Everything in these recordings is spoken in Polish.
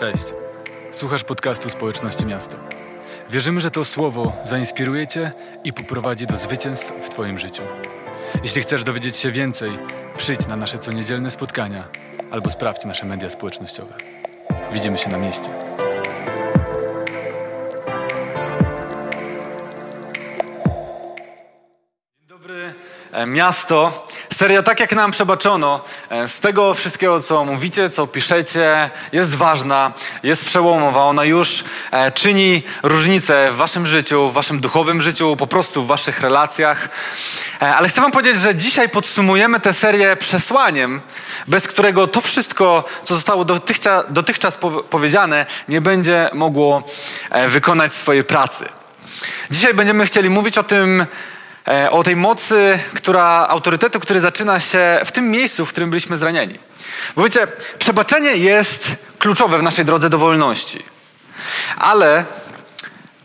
Cześć. Słuchasz podcastu Społeczności Miasto. Wierzymy, że to słowo zainspiruje Cię i poprowadzi do zwycięstw w Twoim życiu. Jeśli chcesz dowiedzieć się więcej, przyjdź na nasze coniedzielne spotkania albo sprawdź nasze media społecznościowe. Widzimy się na mieście. Dobry, e, miasto. Seria Tak jak nam przebaczono, z tego wszystkiego, co mówicie, co piszecie, jest ważna, jest przełomowa. Ona już e, czyni różnicę w waszym życiu, w waszym duchowym życiu, po prostu w waszych relacjach. E, Ale chcę wam powiedzieć, że dzisiaj podsumujemy tę serię przesłaniem, bez którego to wszystko, co zostało dotychczas, dotychczas pow- powiedziane, nie będzie mogło e, wykonać swojej pracy. Dzisiaj będziemy chcieli mówić o tym, e, o tej mocy, która, autorytetu, który zaczyna się w tym miejscu, w którym byliśmy zranieni. Bo wiecie, przebaczenie jest kluczowe w naszej drodze do wolności. Ale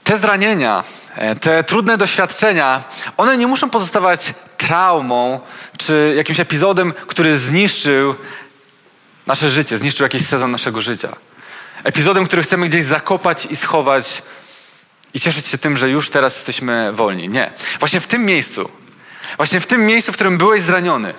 te zranienia, e, te trudne doświadczenia, one nie muszą pozostawać traumą czy jakimś epizodem, który zniszczył nasze życie, zniszczył jakiś sezon naszego życia. Epizodem, który chcemy gdzieś zakopać i schować i cieszyć się tym, że już teraz jesteśmy wolni. Nie. Właśnie w tym miejscu, właśnie w tym miejscu, w którym byłeś zraniony,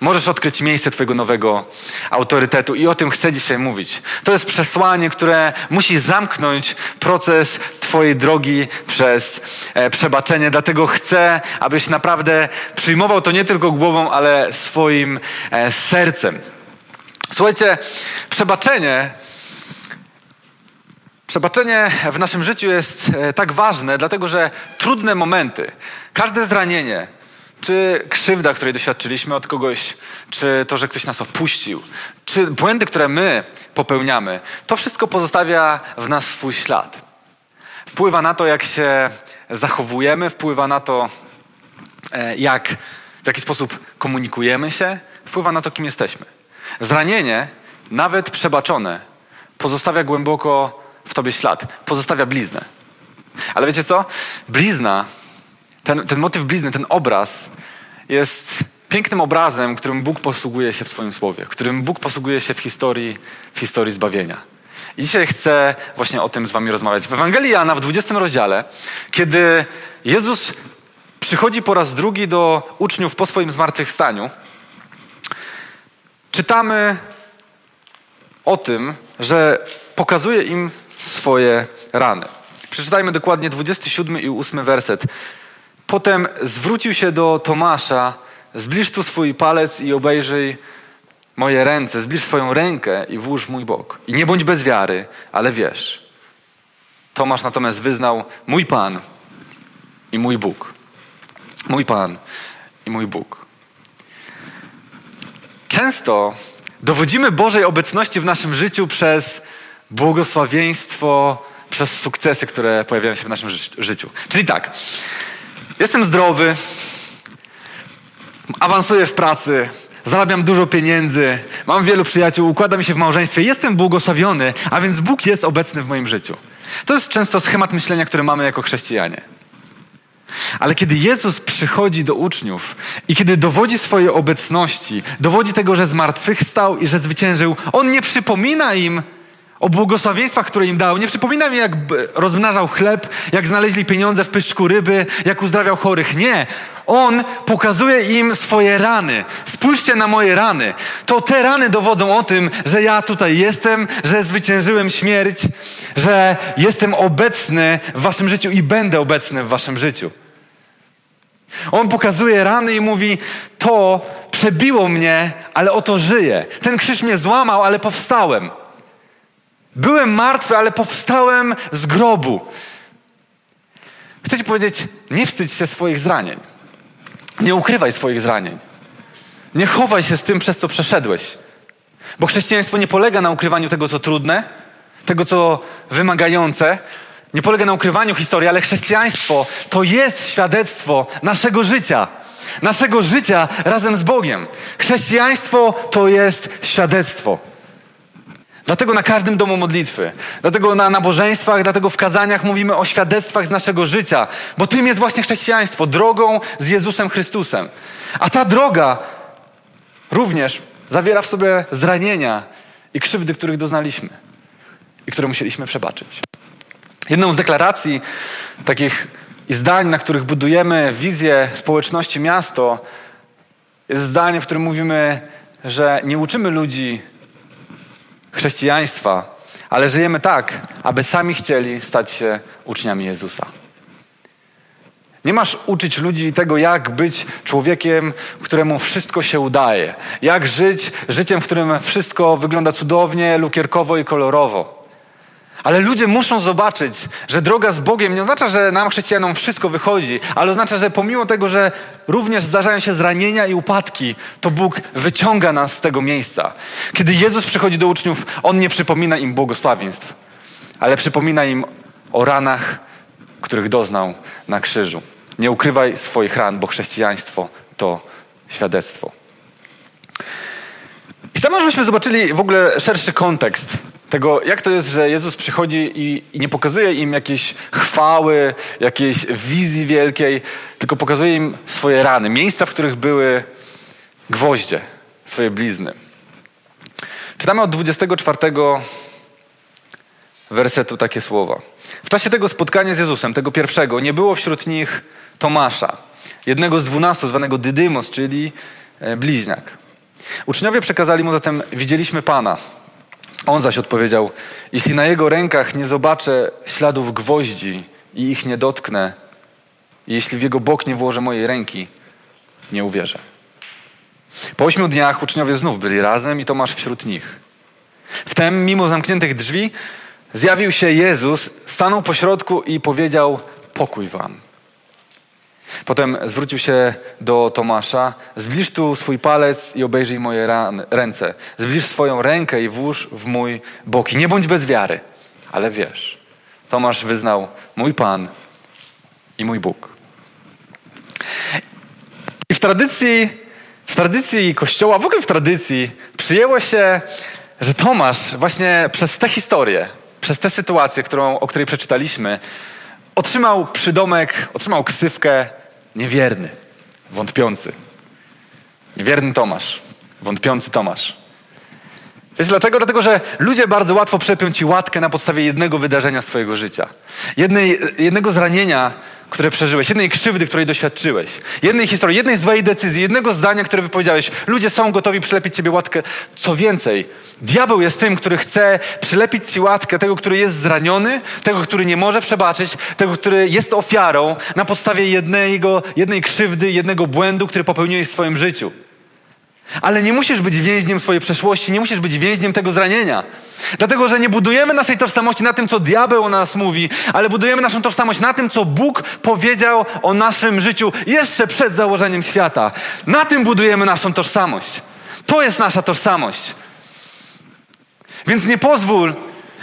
możesz odkryć miejsce Twojego nowego autorytetu i o tym chcę dzisiaj mówić. To jest przesłanie, które musi zamknąć proces Twojej drogi przez e, przebaczenie. Dlatego chcę, abyś naprawdę przyjmował to nie tylko głową, ale swoim e, sercem. Słuchajcie, przebaczenie Przebaczenie w naszym życiu jest e, tak ważne, dlatego że trudne momenty, każde zranienie, czy krzywda, której doświadczyliśmy od kogoś, czy to, że ktoś nas opuścił, czy błędy, które my popełniamy, to wszystko pozostawia w nas swój ślad. Wpływa na to, jak się zachowujemy, wpływa na to, e, jak, w jaki sposób komunikujemy się, wpływa na to, kim jesteśmy. Zranienie, nawet przebaczone, pozostawia głęboko w tobie ślad, pozostawia bliznę. Ale wiecie co? Blizna, ten, ten motyw blizny, ten obraz jest pięknym obrazem, którym Bóg posługuje się w swoim słowie, którym Bóg posługuje się w historii, w historii zbawienia. I dzisiaj chcę właśnie o tym z wami rozmawiać. W Ewangelii Jana w 20 rozdziale, kiedy Jezus przychodzi po raz drugi do uczniów po swoim zmartwychwstaniu, czytamy o tym, że pokazuje im swoje rany. Przeczytajmy dokładnie 27 i 8 werset. Potem zwrócił się do Tomasza, zbliż tu swój palec i obejrzyj moje ręce, zbliż swoją rękę i włóż w mój bok. I nie bądź bez wiary, ale wiesz. Tomasz natomiast wyznał, mój Pan i mój Bóg. Mój Pan i mój Bóg. Często dowodzimy Bożej obecności w naszym życiu przez błogosławieństwo, przez sukcesy, które pojawiają się w naszym ży- życiu. Czyli tak, jestem zdrowy, awansuję w pracy, zarabiam dużo pieniędzy, mam wielu przyjaciół, układa mi się w małżeństwie, jestem błogosławiony, a więc Bóg jest obecny w moim życiu. To jest często schemat myślenia, który mamy jako chrześcijanie. Ale kiedy Jezus przychodzi do uczniów i kiedy dowodzi swojej obecności, dowodzi tego, że zmartwychwstał i że zwyciężył, On nie przypomina im o błogosławieństwach, które im dał. Nie przypomina im, jak rozmnażał chleb, jak znaleźli pieniądze w pyszczku ryby, jak uzdrawiał chorych. Nie. On pokazuje im swoje rany. Spójrzcie na moje rany. To te rany dowodzą o tym, że ja tutaj jestem, że zwyciężyłem śmierć, że jestem obecny w waszym życiu i będę obecny w waszym życiu. On pokazuje rany i mówi: To przebiło mnie, ale oto żyję. Ten krzyż mnie złamał, ale powstałem. Byłem martwy, ale powstałem z grobu. Chcę ci powiedzieć: nie wstydź się swoich zranień. Nie ukrywaj swoich zranień. Nie chowaj się z tym, przez co przeszedłeś. Bo chrześcijaństwo nie polega na ukrywaniu tego, co trudne, tego, co wymagające. Nie polega na ukrywaniu historii, ale chrześcijaństwo to jest świadectwo naszego życia. Naszego życia razem z Bogiem. Chrześcijaństwo to jest świadectwo. Dlatego na każdym domu modlitwy, dlatego na nabożeństwach, dlatego w kazaniach mówimy o świadectwach z naszego życia, bo tym jest właśnie chrześcijaństwo, drogą z Jezusem Chrystusem. A ta droga również zawiera w sobie zranienia i krzywdy, których doznaliśmy. i które musieliśmy przebaczyć. Jedną z deklaracji takich zdań, na których budujemy wizję społeczności miasto, jest zdanie, w którym mówimy, że nie uczymy ludzi chrześcijaństwa, ale żyjemy tak, aby sami chcieli stać się uczniami Jezusa. Nie masz uczyć ludzi tego, jak być człowiekiem, któremu wszystko się udaje. Jak żyć życiem, w którym wszystko wygląda cudownie, lukierkowo i kolorowo. Ale ludzie muszą zobaczyć, że droga z Bogiem nie oznacza, że nam chrześcijanom wszystko wychodzi, ale oznacza, że pomimo tego, że również zdarzają się zranienia i upadki, to Bóg wyciąga nas z tego miejsca. Kiedy Jezus przychodzi do uczniów, On nie przypomina im błogosławieństw, ale przypomina im o ranach, których doznał na krzyżu. Nie ukrywaj swoich ran, bo chrześcijaństwo to świadectwo. I chciałbym, żebyśmy zobaczyli w ogóle szerszy kontekst tego, jak to jest, że Jezus przychodzi i, i, nie pokazuje im jakiejś chwały, jakiejś wizji wielkiej, tylko pokazuje im swoje rany, miejsca, w których były gwoździe, swoje blizny. Czytamy od 24 wersetu takie słowa. W czasie tego spotkania z Jezusem, tego pierwszego, nie było wśród nich Tomasza, jednego z dwunastu, zwanego Dydymos, czyli e, bliźniak. Uczniowie przekazali mu zatem, widzieliśmy Pana. On zaś odpowiedział, jeśli na jego rękach nie zobaczę śladów gwoździ i ich nie dotknę, jeśli w jego bok nie włożę mojej ręki, nie uwierzę. Po ośmiu dniach uczniowie znów byli razem i Tomasz wśród nich. Wtem, mimo zamkniętych drzwi, zjawił się Jezus, stanął pośrodku i powiedział: Pokój wam. Potem zwrócił się do Tomasza: Zbliż tu swój palec i obejrzyj moje ręce. Zbliż swoją rękę i włóż w mój bok. I nie bądź bez wiary, ale wiesz. Tomasz wyznał: Mój Pan i mój Bóg. I w tradycji, w tradycji Kościoła, w ogóle w tradycji, przyjęło się, że Tomasz właśnie przez tę historię, przez tę sytuację, którą, o której przeczytaliśmy, otrzymał przydomek, otrzymał ksywkę niewierny, wątpiący. Niewierny Tomasz, wątpiący Tomasz. Wiesz dlaczego? Dlatego, że ludzie bardzo łatwo przepią ci łatkę na podstawie jednego wydarzenia swojego życia. Jednej, jednego zranienia, które przeżyłeś, jednej krzywdy, której doświadczyłeś, jednej historii, jednej złej decyzji, jednego zdania, które wypowiedziałeś. Ludzie są gotowi przylepić ciebie łatkę. Co więcej, diabeł jest tym, który chce przylepić ci łatkę tego, który jest zraniony, tego, który nie może przebaczyć, tego, który jest ofiarą na podstawie jednego, jednej krzywdy, jednego błędu, który popełniłeś w swoim życiu. Ale nie musisz być więźniem swojej przeszłości, nie musisz być więźniem tego zranienia. Dlatego, że nie budujemy naszej tożsamości na tym, co diabeł o nas mówi, ale budujemy naszą tożsamość na tym, co Bóg powiedział o naszym życiu jeszcze przed założeniem świata. Na tym budujemy naszą tożsamość. To jest nasza tożsamość. Więc nie pozwól,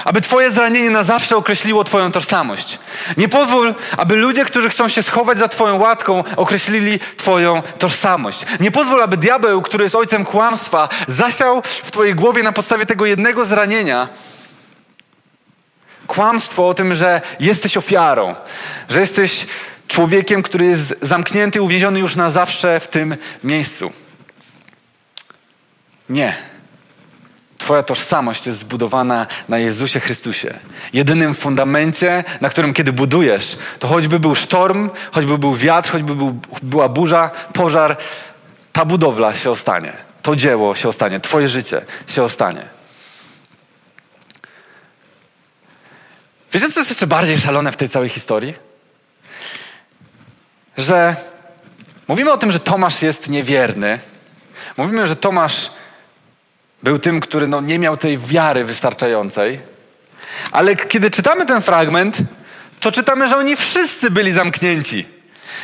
aby Twoje zranienie na zawsze określiło Twoją tożsamość. Nie pozwól, aby ludzie, którzy chcą się schować za Twoją łatką, określili Twoją tożsamość. Nie pozwól, aby diabeł, który jest ojcem kłamstwa, zasiał w Twojej głowie na podstawie tego jednego zranienia kłamstwo o tym, że jesteś ofiarą, że jesteś człowiekiem, który jest zamknięty, uwięziony już na zawsze w tym miejscu. Nie. Twoja tożsamość jest zbudowana na Jezusie Chrystusie. Jedynym fundamencie, na którym kiedy budujesz, to choćby był sztorm, choćby był wiatr, choćby był, była burza, pożar, ta budowla się ostanie. To dzieło się ostanie. Twoje życie się ostanie. Wiecie, co jest jeszcze bardziej szalone w tej całej historii? Że mówimy o tym, że Tomasz jest niewierny. Mówimy, że Tomasz był tym, który no, nie miał tej wiary wystarczającej. Ale kiedy czytamy ten fragment, to czytamy, że oni wszyscy byli zamknięci.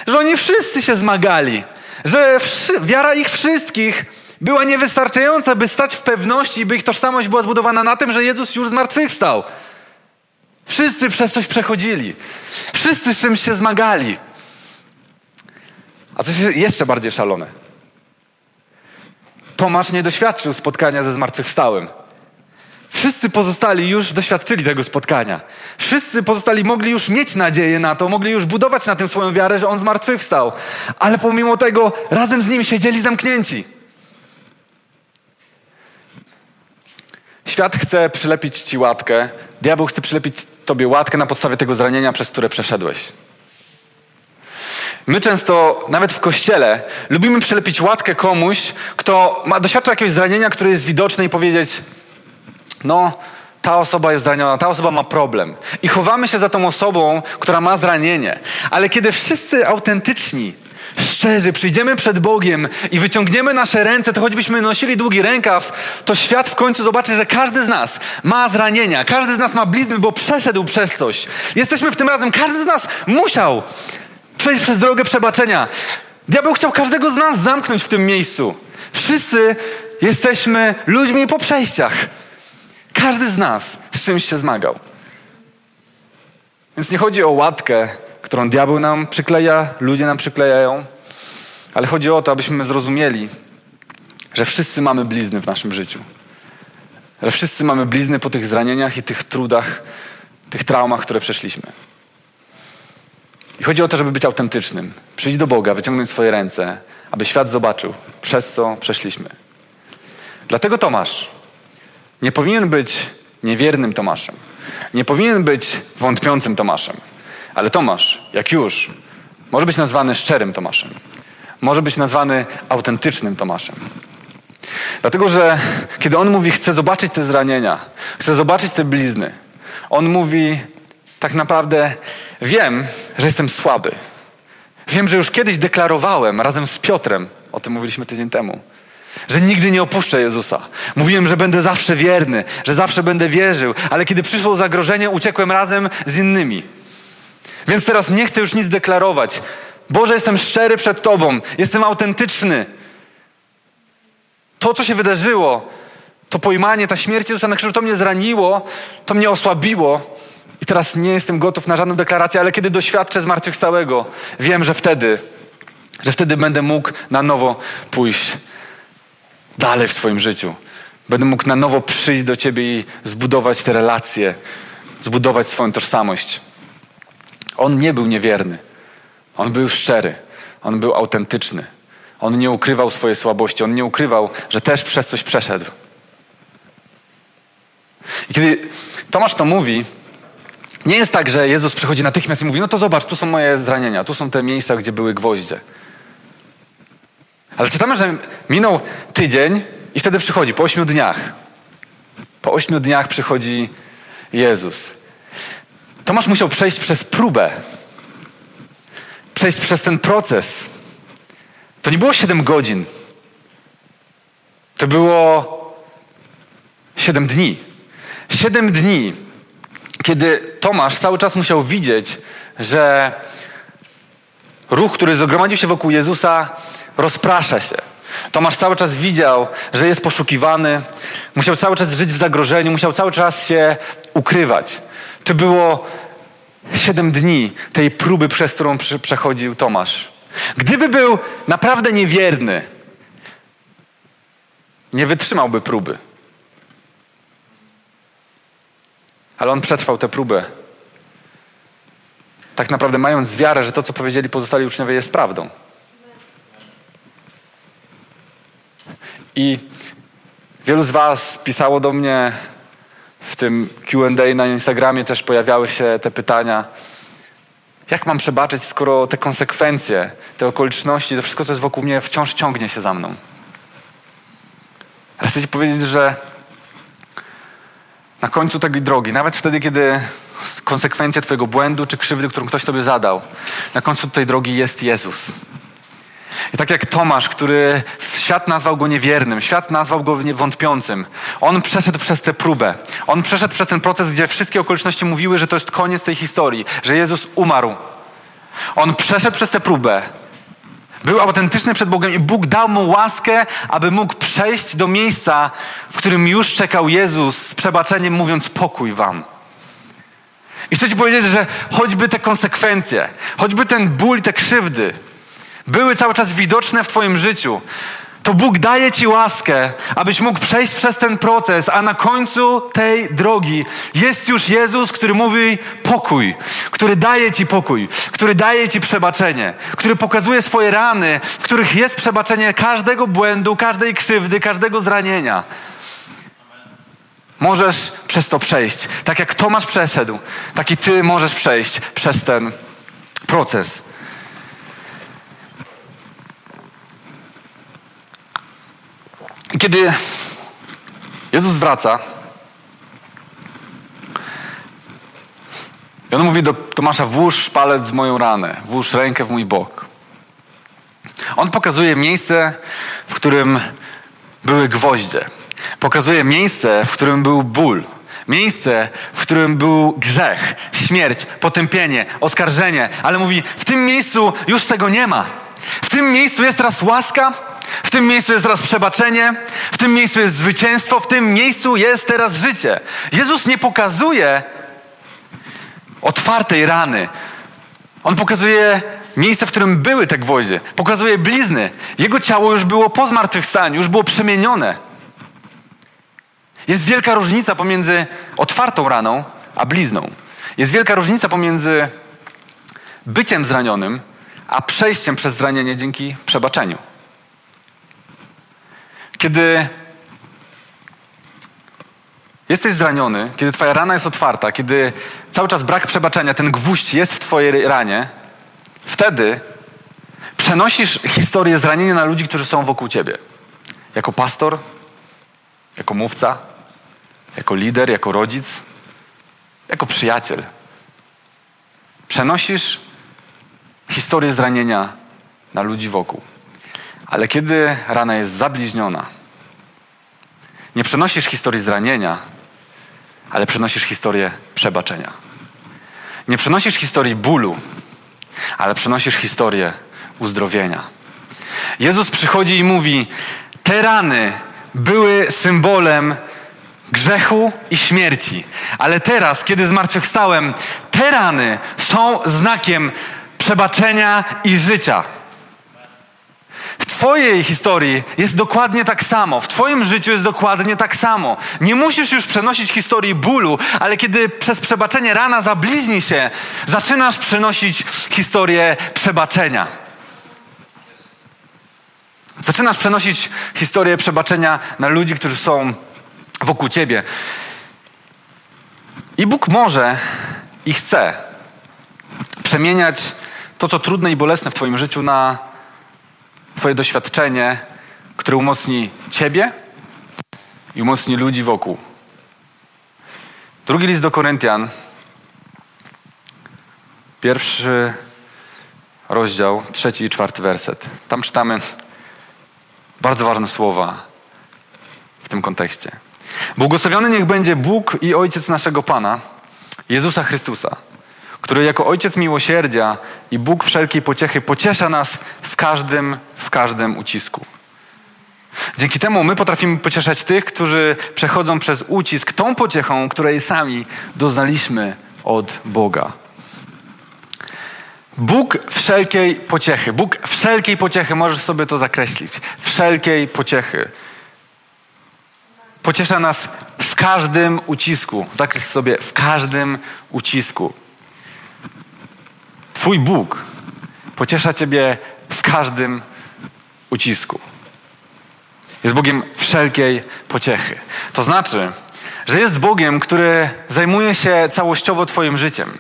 Że oni wszyscy się zmagali. Że wiara ich wszystkich była niewystarczająca, by stać w pewności, by ich tożsamość była zbudowana na tym, że Jezus już zmartwychwstał. Wszyscy przez coś przechodzili. Wszyscy z czymś się zmagali. A coś jeszcze bardziej szalone. Tomasz nie doświadczył spotkania ze zmartwychwstałym. Wszyscy pozostali już doświadczyli tego spotkania. Wszyscy pozostali mogli już mieć nadzieję na to, mogli już budować na tym swoją wiarę, że on zmartwychwstał. Ale pomimo tego razem z nim siedzieli zamknięci. Świat chce przylepić ci łatkę diabeł chce przylepić tobie łatkę na podstawie tego zranienia, przez które przeszedłeś. My często, nawet w kościele, lubimy przylepić łatkę komuś, kto ma, doświadcza jakiegoś zranienia, które jest widoczne i powiedzieć, no, ta osoba jest zraniona, ta osoba ma problem. I chowamy się za tą osobą, która ma zranienie. Ale kiedy wszyscy autentyczni, szczerzy przyjdziemy przed Bogiem i wyciągniemy nasze ręce, to choćbyśmy nosili długi rękaw, to świat w końcu zobaczy, że każdy z nas ma zranienia, każdy z nas ma blizny, bo przeszedł przez coś. Jesteśmy w tym razem, każdy z nas musiał przejść przez drogę przebaczenia. Diabeł chciał każdego z nas zamknąć w tym miejscu. Wszyscy jesteśmy ludźmi po przejściach. Każdy z nas z czymś się zmagał. Więc nie chodzi o łatkę, którą diabeł nam przykleja, ludzie nam przyklejają, ale chodzi o to, abyśmy zrozumieli, że wszyscy mamy blizny w naszym życiu. Że wszyscy mamy blizny po tych zranieniach i tych trudach, tych traumach, które przeszliśmy. I chodzi o to, żeby być autentycznym. Przyjść do Boga, wyciągnąć swoje ręce, aby świat zobaczył, przez co przeszliśmy. Dlatego Tomasz nie powinien być niewiernym Tomaszem. Nie powinien być wątpiącym Tomaszem. Ale Tomasz, jak już, może być nazwany szczerym Tomaszem. Może być nazwany autentycznym Tomaszem. Dlatego, że kiedy on mówi, chcę zobaczyć te zranienia, chcę zobaczyć te blizny, on mówi, tak naprawdę wiem, że jestem słaby. Wiem, że już kiedyś deklarowałem razem z Piotrem, o tym mówiliśmy tydzień temu, że nigdy nie opuszczę Jezusa. Mówiłem, że będę zawsze wierny, że zawsze będę wierzył, ale kiedy przyszło zagrożenie, uciekłem razem z innymi. Więc teraz nie chcę już nic deklarować. Boże, jestem szczery przed Tobą, jestem autentyczny. To, co się wydarzyło, to pojmanie, ta śmierć Jezusa na krzyżu, to mnie zraniło, to mnie osłabiło. I teraz nie jestem gotów na żadną deklarację, ale kiedy doświadczę zmartwychwstałego, wiem, że wtedy, że wtedy będę mógł na nowo pójść dalej w swoim życiu. Będę mógł na nowo przyjść do Ciebie i zbudować te relacje, zbudować swoją tożsamość. On nie był niewierny. On był szczery. On był autentyczny. On nie ukrywał swojej słabości. On nie ukrywał, że też przez coś przeszedł. I kiedy Tomasz to mówi, nie jest tak, że Jezus przychodzi natychmiast i mówi: No to zobacz, tu są moje zranienia, tu są te miejsca, gdzie były gwoździe. Ale czytamy, że minął tydzień i wtedy przychodzi, po ośmiu dniach. Po ośmiu dniach przychodzi Jezus. Tomasz musiał przejść przez próbę, przejść przez ten proces. To nie było siedem godzin. To było siedem dni. Siedem dni, kiedy Tomasz cały czas musiał widzieć, że ruch, który zgromadził się wokół Jezusa, rozprasza się. Tomasz cały czas widział, że jest poszukiwany, musiał cały czas żyć w zagrożeniu, musiał cały czas się ukrywać. To było siedem dni tej próby, przez którą przechodził Tomasz. Gdyby był naprawdę niewierny, nie wytrzymałby próby. Ale on przetrwał tę próbę. Tak naprawdę mając wiarę, że to, co powiedzieli pozostali uczniowie, jest prawdą. I wielu z Was pisało do mnie w tym QA na Instagramie, też pojawiały się te pytania. Jak mam przebaczyć, skoro te konsekwencje, te okoliczności, to wszystko, co jest wokół mnie, wciąż ciągnie się za mną? Ale chcę Ci powiedzieć, że na końcu tej drogi, nawet wtedy, kiedy konsekwencje Twojego błędu czy krzywdy, którą ktoś Tobie zadał, na końcu tej drogi jest Jezus. I tak jak Tomasz, który świat nazwał go niewiernym, świat nazwał go wątpiącym, on przeszedł przez tę próbę. On przeszedł przez ten proces, gdzie wszystkie okoliczności mówiły, że to jest koniec tej historii, że Jezus umarł. On przeszedł przez tę próbę. Był autentyczny przed Bogiem i Bóg dał mu łaskę, aby mógł przejść do miejsca, w którym już czekał Jezus z przebaczeniem, mówiąc: Pokój wam. I chcę Ci powiedzieć, że choćby te konsekwencje, choćby ten ból, te krzywdy, były cały czas widoczne w Twoim życiu, to Bóg daje Ci łaskę, abyś mógł przejść przez ten proces, a na końcu tej drogi jest już Jezus, który mówi pokój, który daje Ci pokój, który daje Ci przebaczenie, który pokazuje swoje rany, w których jest przebaczenie każdego błędu, każdej krzywdy, każdego zranienia. Możesz przez to przejść. Tak jak Tomasz przeszedł, tak i ty możesz przejść przez ten proces. Kiedy Jezus wraca, i on mówi do Tomasza: Włóż palec w moją ranę, włóż rękę w mój bok. On pokazuje miejsce, w którym były gwoździe. Pokazuje miejsce, w którym był ból. Miejsce, w którym był grzech, śmierć, potępienie, oskarżenie. Ale mówi: W tym miejscu już tego nie ma. W tym miejscu jest teraz łaska, w tym miejscu jest teraz przebaczenie, w tym miejscu jest zwycięstwo, w tym miejscu jest teraz życie. Jezus nie pokazuje otwartej rany. On pokazuje miejsce, w którym były te gwoździe. Pokazuje blizny. Jego ciało już było po zmartwychwstaniu, już było przemienione. Jest wielka różnica pomiędzy otwartą raną a blizną. Jest wielka różnica pomiędzy byciem zranionym, a przejściem przez zranienie dzięki przebaczeniu. Kiedy jesteś zraniony, kiedy twoja rana jest otwarta, kiedy cały czas brak przebaczenia, ten gwóźdź jest w twojej ranie, wtedy przenosisz historię zranienia na ludzi, którzy są wokół ciebie. Jako pastor, jako mówca, jako lider, jako rodzic, jako przyjaciel. Przenosisz historię zranienia na ludzi wokół. Ale kiedy rana jest zabliźniona, nie przenosisz historii zranienia, ale przenosisz historię przebaczenia. Nie przenosisz historii bólu, ale przenosisz historię uzdrowienia. Jezus przychodzi i mówi: Te rany były symbolem grzechu i śmierci, ale teraz, kiedy zmartwychwstałem, te rany są znakiem przebaczenia i życia. Twojej historii jest dokładnie tak samo. W Twoim życiu jest dokładnie tak samo. Nie musisz już przenosić historii bólu, ale kiedy przez przebaczenie rana zabliźni się, zaczynasz przenosić historię przebaczenia. Zaczynasz przenosić historię przebaczenia na ludzi, którzy są wokół Ciebie. I Bóg może i chce przemieniać to, co trudne i bolesne w Twoim życiu, na Twoje doświadczenie, które umocni Ciebie i umocni ludzi wokół. Drugi list do Koryntian, pierwszy rozdział, trzeci i czwarty werset. Tam czytamy bardzo ważne słowa w tym kontekście. Błogosławiony niech będzie Bóg i Ojciec naszego Pana, Jezusa Chrystusa który jako Ojciec miłosierdzia i Bóg wszelkiej pociechy pociesza nas w każdym, w każdym ucisku. Dzięki temu my potrafimy pocieszać tych, którzy przechodzą przez ucisk tą pociechą, której sami doznaliśmy od Boga. Bóg wszelkiej pociechy. Bóg wszelkiej pociechy, możesz sobie to zakreślić. Wszelkiej pociechy. Pociesza nas w każdym ucisku. Zakreśl sobie w każdym ucisku. Twój Bóg pociesza Ciebie w każdym ucisku. Jest Bogiem wszelkiej pociechy. To znaczy, że jest Bogiem, który zajmuje się całościowo Twoim życiem.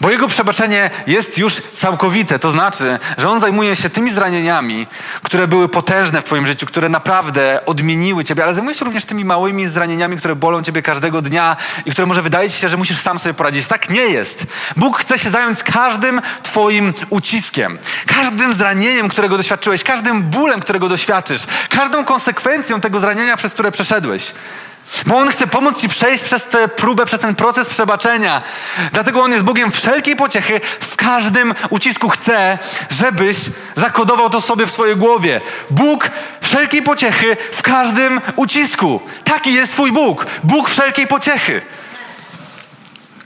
Bo Jego przebaczenie jest już całkowite. To znaczy, że On zajmuje się tymi zranieniami, które były potężne w Twoim życiu, które naprawdę odmieniły Ciebie, ale zajmuje się również tymi małymi zranieniami, które bolą Ciebie każdego dnia i które może wydaje Ci się, że musisz sam sobie poradzić. Tak nie jest. Bóg chce się zająć każdym Twoim uciskiem, każdym zranieniem, którego doświadczyłeś, każdym bólem, którego doświadczysz, każdą konsekwencją tego zranienia, przez które przeszedłeś. Bo On chce pomóc Ci przejść przez tę próbę, przez ten proces przebaczenia. Dlatego On jest Bogiem wszelkiej pociechy. W każdym ucisku chce, żebyś zakodował to sobie w swojej głowie. Bóg wszelkiej pociechy w każdym ucisku. Taki jest Twój Bóg. Bóg wszelkiej pociechy.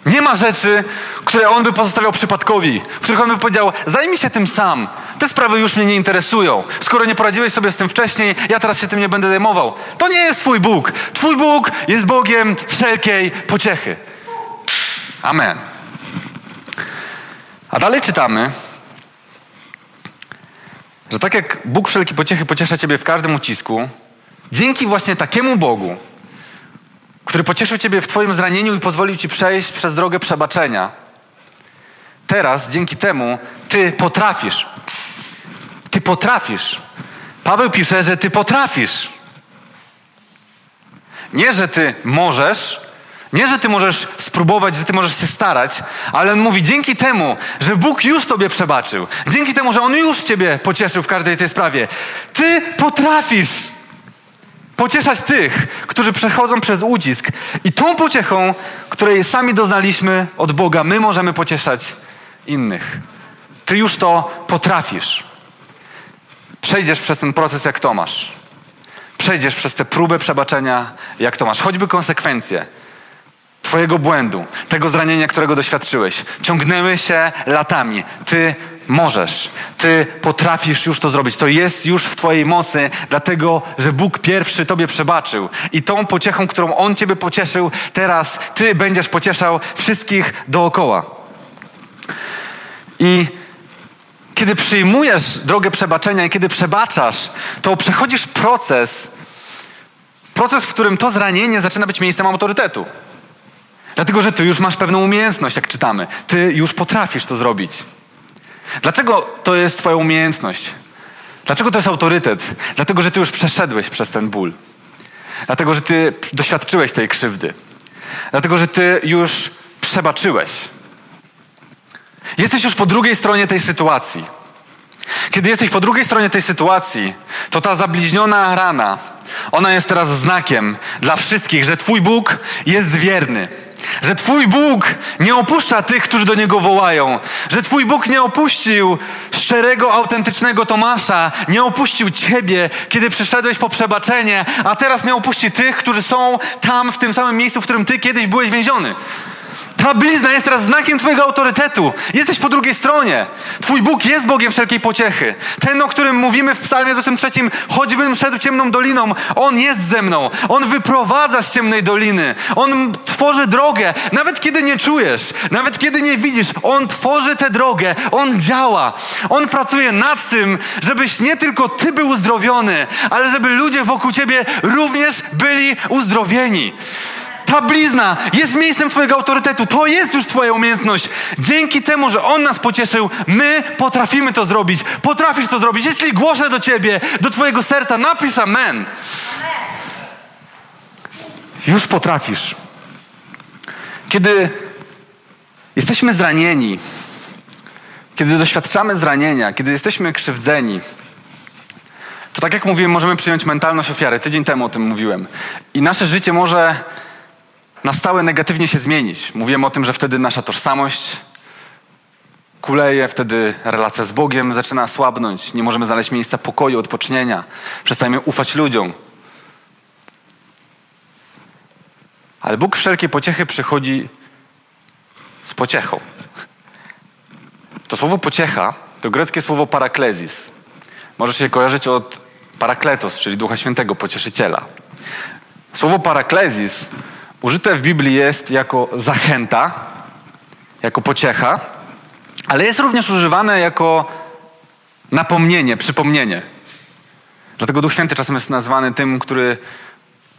Nie ma rzeczy, które on by pozostawiał przypadkowi, w których on by powiedział: Zajmij się tym sam. Te sprawy już mnie nie interesują. Skoro nie poradziłeś sobie z tym wcześniej, ja teraz się tym nie będę zajmował. To nie jest Twój Bóg. Twój Bóg jest Bogiem wszelkiej pociechy. Amen. A dalej czytamy, że tak jak Bóg wszelkiej pociechy pociesza Ciebie w każdym ucisku, dzięki właśnie takiemu Bogu, który pocieszył ciebie w twoim zranieniu i pozwolił ci przejść przez drogę przebaczenia. Teraz, dzięki temu, ty potrafisz. Ty potrafisz. Paweł pisze, że ty potrafisz. Nie, że ty możesz, nie, że ty możesz spróbować, że ty możesz się starać, ale on mówi dzięki temu, że Bóg już tobie przebaczył, dzięki temu, że On już ciebie pocieszył w każdej tej sprawie, ty potrafisz pocieszać tych, którzy przechodzą przez ucisk. I tą pociechą, której sami doznaliśmy od Boga, my możemy pocieszać innych. Ty już to potrafisz. Przejdziesz przez ten proces jak Tomasz. Przejdziesz przez tę próbę przebaczenia jak Tomasz. Choćby konsekwencje Twojego błędu, tego zranienia, którego doświadczyłeś, ciągnęły się latami. Ty możesz. Ty potrafisz już to zrobić. To jest już w Twojej mocy, dlatego że Bóg pierwszy Tobie przebaczył. I tą pociechą, którą On Ciebie pocieszył, teraz Ty będziesz pocieszał wszystkich dookoła. I kiedy przyjmujesz drogę przebaczenia i kiedy przebaczasz, to przechodzisz proces, proces, w którym to zranienie zaczyna być miejscem autorytetu. Dlatego, że ty już masz pewną umiejętność, jak czytamy. Ty już potrafisz to zrobić. Dlaczego to jest Twoja umiejętność? Dlaczego to jest autorytet? Dlatego, że Ty już przeszedłeś przez ten ból. Dlatego, że Ty doświadczyłeś tej krzywdy. Dlatego, że Ty już przebaczyłeś. Jesteś już po drugiej stronie tej sytuacji. Kiedy jesteś po drugiej stronie tej sytuacji, to ta zabliźniona rana, ona jest teraz znakiem dla wszystkich, że Twój Bóg jest wierny. Że Twój Bóg nie opuszcza tych, którzy do Niego wołają. Że Twój Bóg nie opuścił szczerego, autentycznego Tomasza. Nie opuścił Ciebie, kiedy przyszedłeś po przebaczenie, a teraz nie opuści tych, którzy są tam, w tym samym miejscu, w którym Ty kiedyś byłeś więziony. Ta blizna jest teraz znakiem Twojego autorytetu. Jesteś po drugiej stronie. Twój Bóg jest Bogiem wszelkiej pociechy. Ten, o którym mówimy w Psalmie 23, choćbym szedł ciemną doliną, On jest ze mną. On wyprowadza z ciemnej doliny. On tworzy drogę, nawet kiedy nie czujesz, nawet kiedy nie widzisz. On tworzy tę drogę. On działa. On pracuje nad tym, żebyś nie tylko Ty był uzdrowiony, ale żeby ludzie wokół Ciebie również byli uzdrowieni. Ta blizna jest miejscem Twojego autorytetu. To jest już Twoja umiejętność. Dzięki temu, że On nas pocieszył, my potrafimy to zrobić. Potrafisz to zrobić. Jeśli głoszę do Ciebie, do Twojego serca, napisz amen. Już potrafisz. Kiedy jesteśmy zranieni, kiedy doświadczamy zranienia, kiedy jesteśmy krzywdzeni, to tak jak mówiłem, możemy przyjąć mentalność ofiary. Tydzień temu o tym mówiłem. I nasze życie może na stałe negatywnie się zmienić. Mówiłem o tym, że wtedy nasza tożsamość kuleje, wtedy relacja z Bogiem zaczyna słabnąć, nie możemy znaleźć miejsca pokoju, odpocznienia, przestajemy ufać ludziom. Ale Bóg wszelkie pociechy przychodzi z pociechą. To słowo pociecha to greckie słowo paraklezis. Może się kojarzyć od parakletos, czyli Ducha Świętego, pocieszyciela. Słowo paraklezis użyte w Biblii jest jako zachęta, jako pociecha, ale jest również używane jako napomnienie, przypomnienie. Dlatego Duch Święty czasem jest nazwany tym, który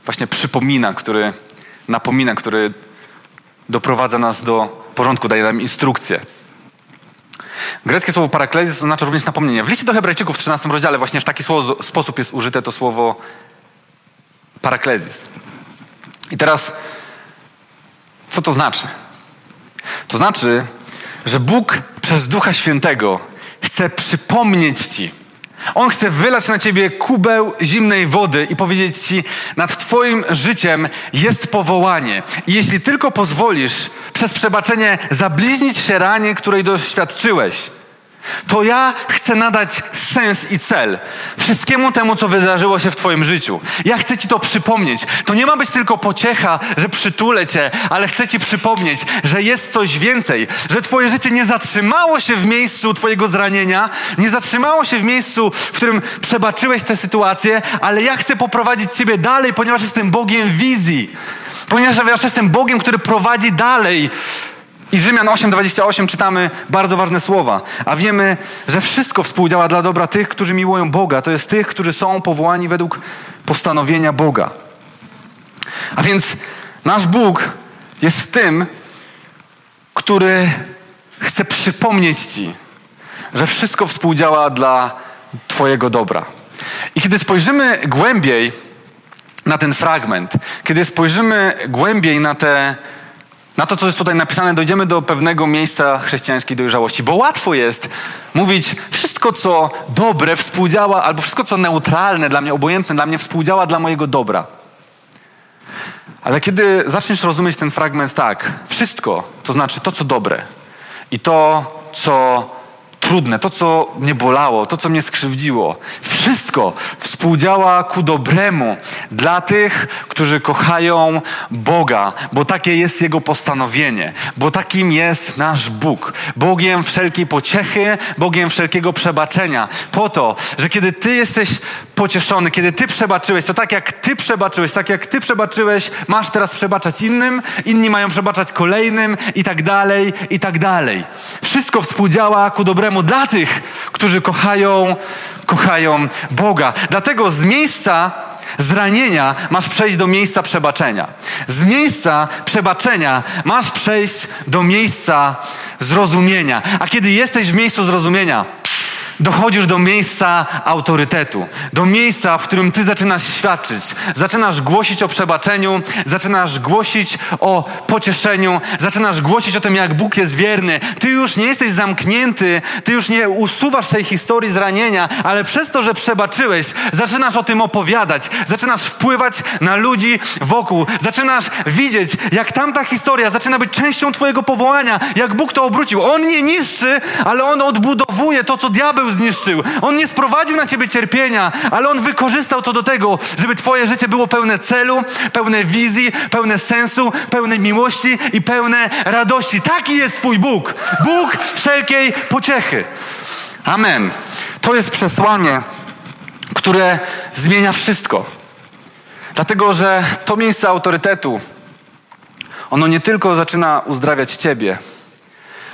właśnie przypomina, który napomina, który doprowadza nas do porządku, daje nam instrukcję. Greckie słowo paraklezis oznacza również napomnienie. W liście do Hebrajczyków w 13 rozdziale właśnie w taki sposób jest użyte to słowo paraklezis. I teraz, co to znaczy? To znaczy, że Bóg przez Ducha Świętego chce przypomnieć Ci. On chce wylać na Ciebie kubeł zimnej wody i powiedzieć Ci, nad Twoim życiem jest powołanie. I jeśli tylko pozwolisz przez przebaczenie zabliźnić się ranie, której doświadczyłeś, to ja chcę nadać sens i cel wszystkiemu temu, co wydarzyło się w Twoim życiu. Ja chcę Ci to przypomnieć. To nie ma być tylko pociecha, że przytulę Cię, ale chcę Ci przypomnieć, że jest coś więcej, że Twoje życie nie zatrzymało się w miejscu Twojego zranienia, nie zatrzymało się w miejscu, w którym przebaczyłeś tę sytuację, ale ja chcę poprowadzić Ciebie dalej, ponieważ jestem Bogiem wizji. Ponieważ jestem Bogiem, który prowadzi dalej. I Rzymian 8:28 czytamy bardzo ważne słowa, a wiemy, że wszystko współdziała dla dobra tych, którzy miłują Boga, to jest tych, którzy są powołani według postanowienia Boga. A więc Nasz Bóg jest tym, który chce przypomnieć Ci, że wszystko współdziała dla Twojego dobra. I kiedy spojrzymy głębiej na ten fragment, kiedy spojrzymy głębiej na, te, na to, co jest tutaj napisane, dojdziemy do pewnego miejsca chrześcijańskiej dojrzałości. Bo łatwo jest mówić, wszystko, co dobre współdziała, albo wszystko, co neutralne dla mnie, obojętne dla mnie, współdziała dla mojego dobra. Ale kiedy zaczniesz rozumieć ten fragment tak, wszystko, to znaczy to, co dobre i to, co trudne, to co mnie bolało, to co mnie skrzywdziło, wszystko współdziała ku dobremu dla tych, którzy kochają Boga, bo takie jest Jego postanowienie, bo takim jest nasz Bóg. Bogiem wszelkiej pociechy, Bogiem wszelkiego przebaczenia. Po to, że kiedy Ty jesteś pocieszony, kiedy Ty przebaczyłeś, to tak jak Ty przebaczyłeś, tak jak Ty przebaczyłeś, masz teraz przebaczać innym, inni mają przebaczać kolejnym i tak dalej, i tak dalej. Wszystko współdziała ku dobremu dla tych, którzy kochają, kochają Boga. Dlatego z miejsca zranienia masz przejść do miejsca przebaczenia. Z miejsca przebaczenia masz przejść do miejsca zrozumienia. A kiedy jesteś w miejscu zrozumienia, dochodzisz do miejsca autorytetu, do miejsca, w którym ty zaczynasz świadczyć, zaczynasz głosić o przebaczeniu, zaczynasz głosić o pocieszeniu, zaczynasz głosić o tym, jak Bóg jest wierny. Ty już nie jesteś zamknięty, ty już nie usuwasz tej historii zranienia, ale przez to, że przebaczyłeś, zaczynasz o tym opowiadać, zaczynasz wpływać na ludzi wokół, zaczynasz widzieć, jak tamta historia zaczyna być częścią Twojego powołania, jak Bóg to obrócił. On nie niszczy, ale On odbudowuje to, co diabeł zniszczył. On nie sprowadził na ciebie cierpienia, ale on wykorzystał to do tego, żeby twoje życie było pełne celu, pełne wizji, pełne sensu, pełne miłości i pełne radości. Taki jest twój Bóg. Bóg wszelkiej pociechy. Amen. To jest przesłanie, które zmienia wszystko. Dlatego, że to miejsce autorytetu, ono nie tylko zaczyna uzdrawiać ciebie,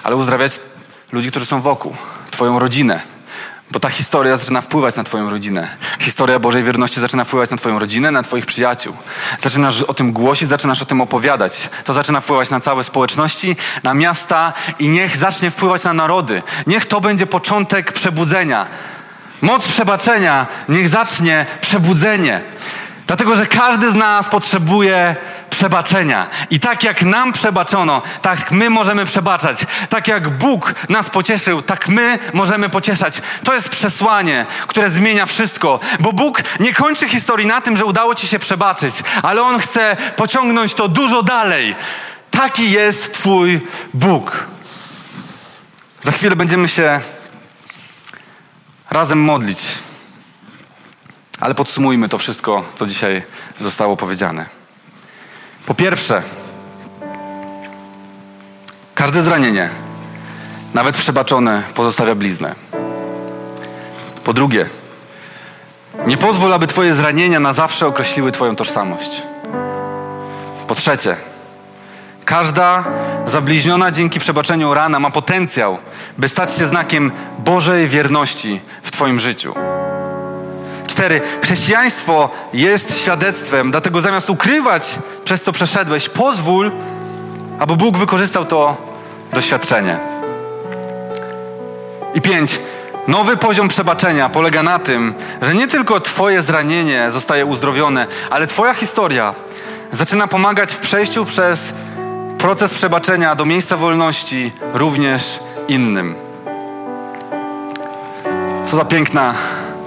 ale uzdrawiać ludzi, którzy są wokół, twoją rodzinę, bo ta historia zaczyna wpływać na Twoją rodzinę. Historia Bożej wierności zaczyna wpływać na Twoją rodzinę, na Twoich przyjaciół. Zaczynasz o tym głosić, zaczynasz o tym opowiadać. To zaczyna wpływać na całe społeczności, na miasta i niech zacznie wpływać na narody. Niech to będzie początek przebudzenia. Moc przebaczenia niech zacznie przebudzenie. Dlatego, że każdy z nas potrzebuje przebaczenia. I tak jak nam przebaczono, tak my możemy przebaczać. Tak jak Bóg nas pocieszył, tak my możemy pocieszać. To jest przesłanie, które zmienia wszystko, bo Bóg nie kończy historii na tym, że udało ci się przebaczyć, ale On chce pociągnąć to dużo dalej. Taki jest Twój Bóg. Za chwilę będziemy się razem modlić. Ale podsumujmy to wszystko, co dzisiaj zostało powiedziane. Po pierwsze, każde zranienie, nawet przebaczone, pozostawia bliznę. Po drugie, nie pozwól, aby Twoje zranienia na zawsze określiły Twoją tożsamość. Po trzecie, każda zabliźniona dzięki przebaczeniu rana ma potencjał, by stać się znakiem Bożej wierności w Twoim życiu. Cztery. Chrześcijaństwo jest świadectwem, dlatego zamiast ukrywać, przez co przeszedłeś, pozwól, aby Bóg wykorzystał to doświadczenie. I pięć. Nowy poziom przebaczenia polega na tym, że nie tylko Twoje zranienie zostaje uzdrowione, ale Twoja historia zaczyna pomagać w przejściu przez proces przebaczenia do miejsca wolności również innym. Co za piękna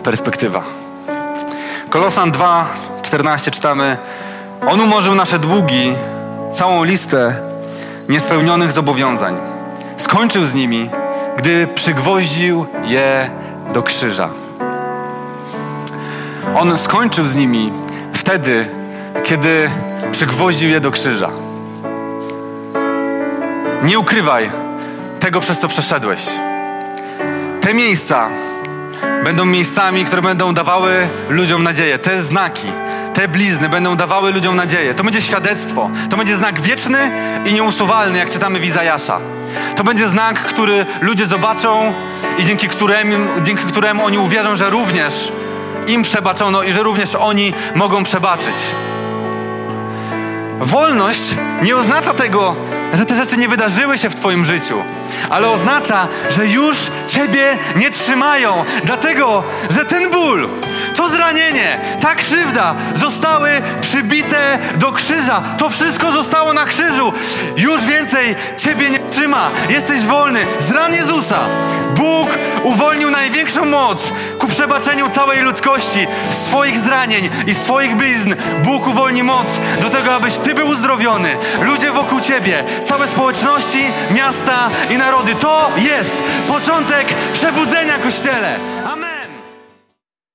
perspektywa. Kolosan 2, 14 czytamy On umorzył nasze długi, całą listę niespełnionych zobowiązań. Skończył z nimi, gdy przygwoździł je do krzyża. On skończył z nimi wtedy, kiedy przygwoździł je do krzyża. Nie ukrywaj tego, przez co przeszedłeś. Te miejsca, będą miejscami, które będą dawały ludziom nadzieję. Te znaki, te blizny będą dawały ludziom nadzieję. To będzie świadectwo. To będzie znak wieczny i nieusuwalny, jak czytamy w Izajasza. To będzie znak, który ludzie zobaczą i dzięki któremu, dzięki któremu oni uwierzą, że również im przebaczono i że również oni mogą przebaczyć. Wolność nie oznacza tego, że te rzeczy nie wydarzyły się w Twoim życiu, ale oznacza, że już Ciebie nie trzymają, dlatego, że ten ból, to zranienie, ta krzywda zostały przybite do krzyża. To wszystko zostało na krzyżu. Już więcej Ciebie nie trzyma. Jesteś wolny. Z ran Jezusa Bóg uwolnił największą moc ku przebaczeniu całej ludzkości, swoich zranień i swoich blizn. Bóg uwolni moc do tego, abyś Ty był uzdrowiony. Ludzie wokół Ciebie, całe społeczności, miasta i narody. To jest początek przebudzenia Kościele.